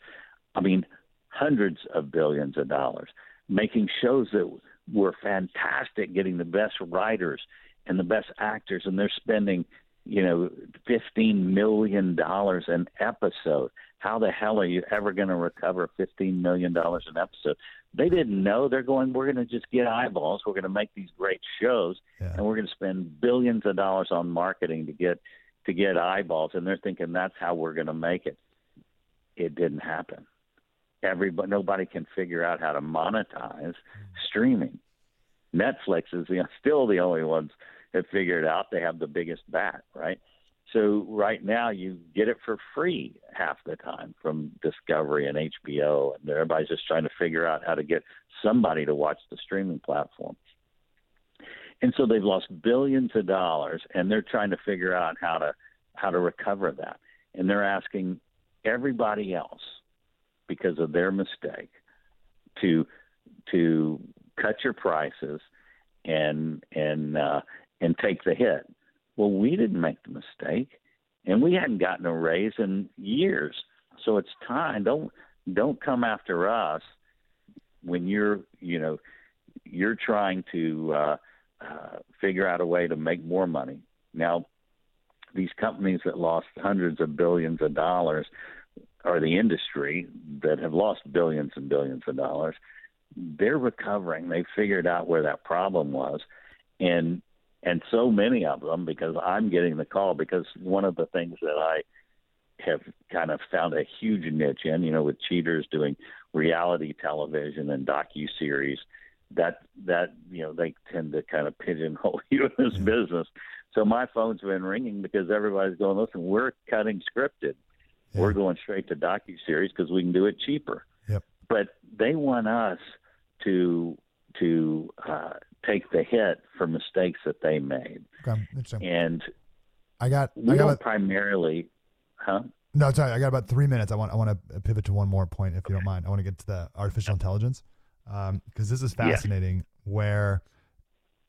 I mean, hundreds of billions of dollars making shows that were fantastic, getting the best writers and the best actors, and they're spending, you know, fifteen million dollars an episode. How the hell are you ever going to recover fifteen million dollars an episode? They didn't know. They're going. We're going to just get eyeballs. We're going to make these great shows, and we're going to spend billions of dollars on marketing to get, to get eyeballs, and they're thinking that's how we're going to make it. It didn't happen. Everybody, nobody can figure out how to monetize streaming. Netflix is the, still the only ones that figured out. They have the biggest bat, right? So right now you get it for free half the time from Discovery and HBO, and everybody's just trying to figure out how to get somebody to watch the streaming platform. And so they've lost billions of dollars, and they're trying to figure out how to how to recover that. And they're asking everybody else because of their mistake to to cut your prices and and uh, and take the hit. Well, we didn't make the mistake, and we hadn't gotten a raise in years. So it's time. Don't don't come after us when you're you know you're trying to uh, uh, figure out a way to make more money. Now, these companies that lost hundreds of billions of dollars, or the industry that have lost billions and billions of dollars, they're recovering. They figured out where that problem was, and and so many of them because I'm getting the call because one of the things that I have kind of found a huge niche in, you know, with cheaters doing reality television and docu series, that that you know they tend to kind of pigeonhole you in this business. So my phone's been ringing because everybody's going, listen, we're cutting scripted, yeah. we're going straight to docu series because we can do it cheaper. Yep. But they want us to to uh, take the hit for mistakes that they made. Okay, and I got we I got primarily, huh? No, sorry, I got about three minutes. I want I want to pivot to one more point, if you don't mind. I want to get to the artificial intelligence because um, this is fascinating. Where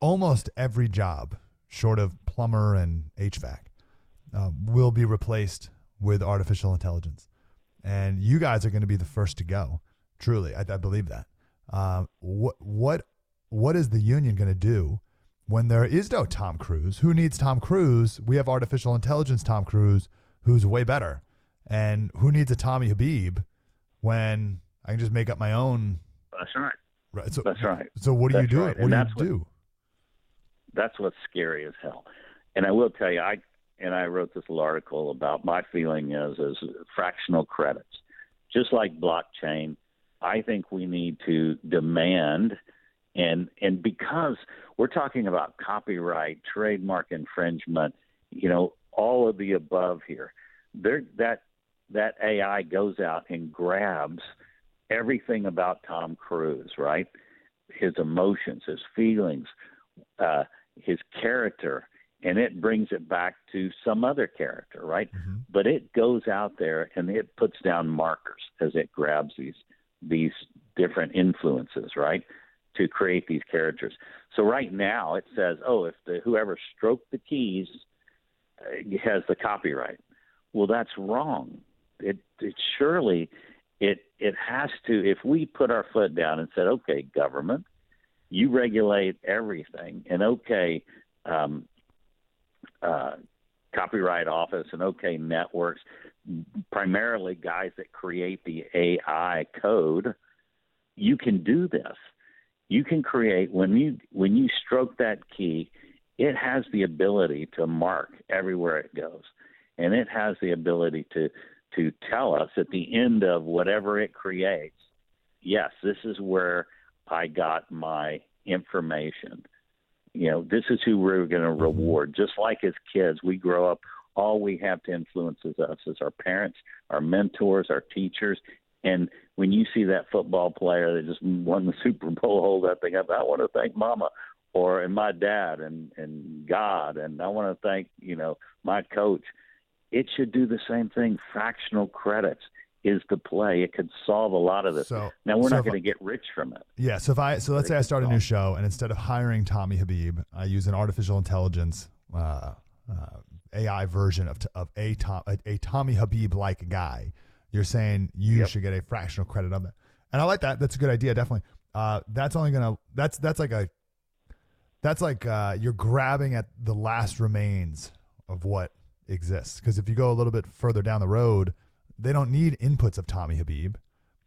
almost every job, short of plumber and HVAC, uh, will be replaced with artificial intelligence, and you guys are going to be the first to go. Truly, I, I believe that. Uh, what what what is the union going to do when there is no Tom Cruise? Who needs Tom Cruise? We have artificial intelligence Tom Cruise, who's way better. And who needs a Tommy Habeeb when I can just make up my own? That's right. Right. So, that's right. So what do that's you do? Right. What and do you do? What, that's what's scary as hell. And I will tell you, I and I wrote this little article about my feeling is is fractional credits, just like blockchain. I think we need to demand and and because we're talking about copyright, trademark infringement, you know, all of the above here. There that that AI goes out and grabs everything about Tom Cruise, right? His emotions, his feelings, uh, his character, and it brings it back to some other character, right? Mm-hmm. But it goes out there and it puts down markers as it grabs these these different influences, right? To create these characters. So right now it says, oh, if the whoever stroked the keys uh, has the copyright. Well, that's wrong. It, it surely it it has to. If we put our foot down and said, okay, government, you regulate everything, and okay, um, uh, copyright office, and okay, networks, primarily guys that create the AI code, you can do this. You can create when you when you stroke that key, it has the ability to mark everywhere it goes, and it has the ability to to tell us at the end of whatever it creates, yes, this is where I got my information. You know, this is who we're going to mm-hmm. reward. Just like as kids, we grow up all we have to influences us is our parents, our mentors, our teachers. And when you see that football player that just won the Super Bowl hold that thing up, I want to thank Mama or and my dad and and God, and I want to thank you know my coach. It should do the same thing. Fractional credits is the play. It could solve a lot of this. So, now we're so not going to get rich from it. Yeah. So if I so let's say I start a new show and instead of hiring Tommy Habeeb, I use an artificial intelligence uh, uh, AI version of of a Tom a, a Tommy Habeeb like guy. You're saying you Yep. should get a fractional credit on that, and I like that. That's a good idea, definitely. Uh, that's only gonna that's that's like a that's like uh, you're grabbing at the last remains of what exists. Because if you go a little bit further down the road, they don't need inputs of Tommy Habeeb.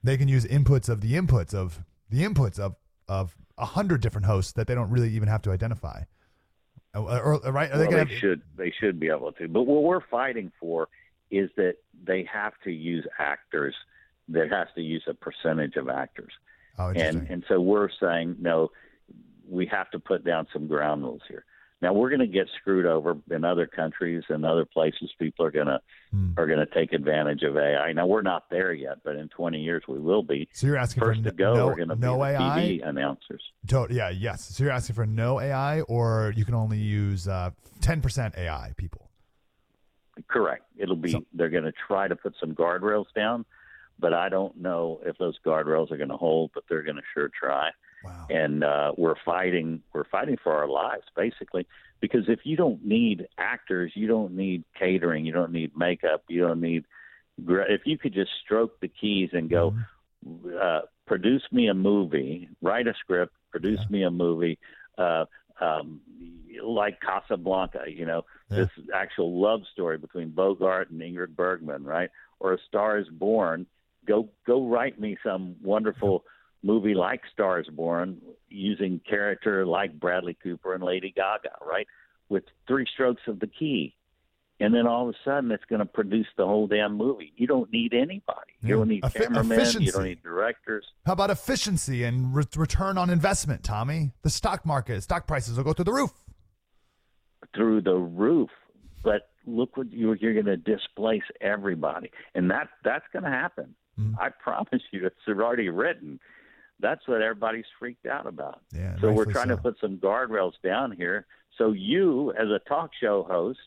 They can use inputs of the inputs of the inputs of of a hundred different hosts that they don't really even have to identify. Or, or, right? Well, they have, should they should be able to. But what we're fighting for is that they have to use actors. There has to use a percentage of actors, oh, and and so we're saying no. We have to put down some ground rules here. Now we're going to get screwed over in other countries and other places. People are going to Hmm. are going to take advantage of AI. Now we're not there yet, but in 20 years we will be. so you're asking First for to go, no, we're going to no be AI? TV announcers. To- yeah, yes. So you're asking for no AI, or you can only use uh, 10% AI people. Correct. It'll be So- they're going to try to put some guardrails down, but I don't know if those guardrails are going to hold. But they're going to sure try. Wow. And uh, we're fighting. We're fighting for our lives, basically, because if you don't need actors, you don't need catering, you don't need makeup, you don't need. If you could just stroke the keys and go, Mm-hmm. uh, produce me a movie, write a script, produce me a movie, uh, um, like Casablanca, you know, Yeah. this actual love story between Bogart and Ingrid Bergman, right? Or A Star Is Born. Go go write me some wonderful movie like Star Is Born using character like Bradley Cooper and Lady Gaga, right? With three strokes of the key. And then all of a sudden, it's going to produce the whole damn movie. You don't need anybody. You don't need cameramen. You efficiency. don't need directors. How about efficiency and re- return on investment, Tommy? The stock market, stock prices will go through the roof. Through the roof. But look what you're, you're going to displace everybody, and that that's going to happen. Mm-hmm. I promise you, it's already written. That's what everybody's freaked out about. Yeah, so we're trying so. to put some guardrails down here. So you, as a talk show host,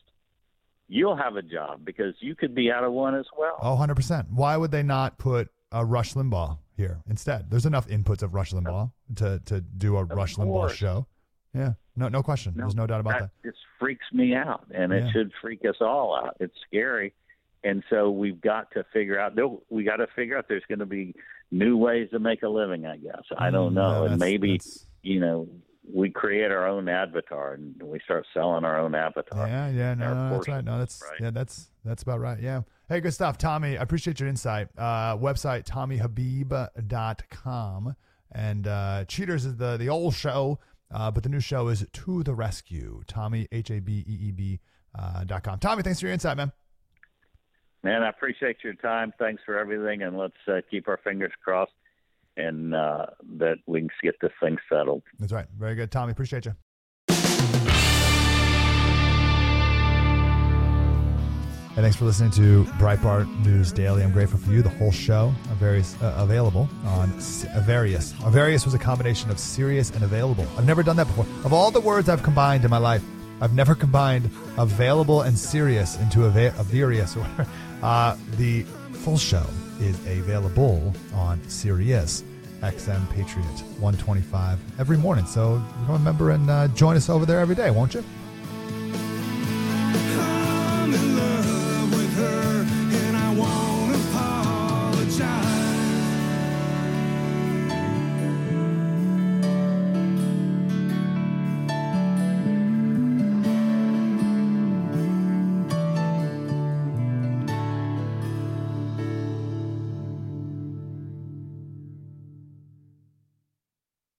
you'll have a job because you could be out of one as well. Oh, 100%. Why would they not put a Rush Limbaugh here instead? There's enough inputs of Rush Limbaugh to, to do a Rush Limbaugh show. Yeah, no, no question. There's no doubt about that. just freaks me out, and Yeah. it should freak us all out. It's scary, and so we've got to figure out. We got to figure out there's going to be new ways to make a living. I guess I don't Mm, know, no, and maybe that's- you know we create our own avatar and we start selling our own avatar. Yeah, yeah, no, no, that's right. No, that's right? yeah, that's that's about right. Yeah. Hey, good stuff, Tommy. I appreciate your insight. Uh, website TommyHabeeb.com and uh, Cheaters is the the old show, uh, but the new show is To the Rescue. Tommy H A B E E B uh, dot com. Tommy, thanks for your insight, man. Man, I appreciate your time. Thanks for everything, and let's uh, keep our fingers crossed and uh, that we can get this thing settled. That's right. Very good, Tommy. Appreciate you. Hey, thanks for listening to Breitbart News Daily. I'm grateful for you. The whole show, uh, various, uh, available on S- various. Uh, various was a combination of serious and available. I've never done that before. Of all the words I've combined in my life, I've never combined available and serious into a various. Or. Uh, the full show is available on Sirius XM Patriot 125 every morning. So become a member and uh, join us over there every day, won't you?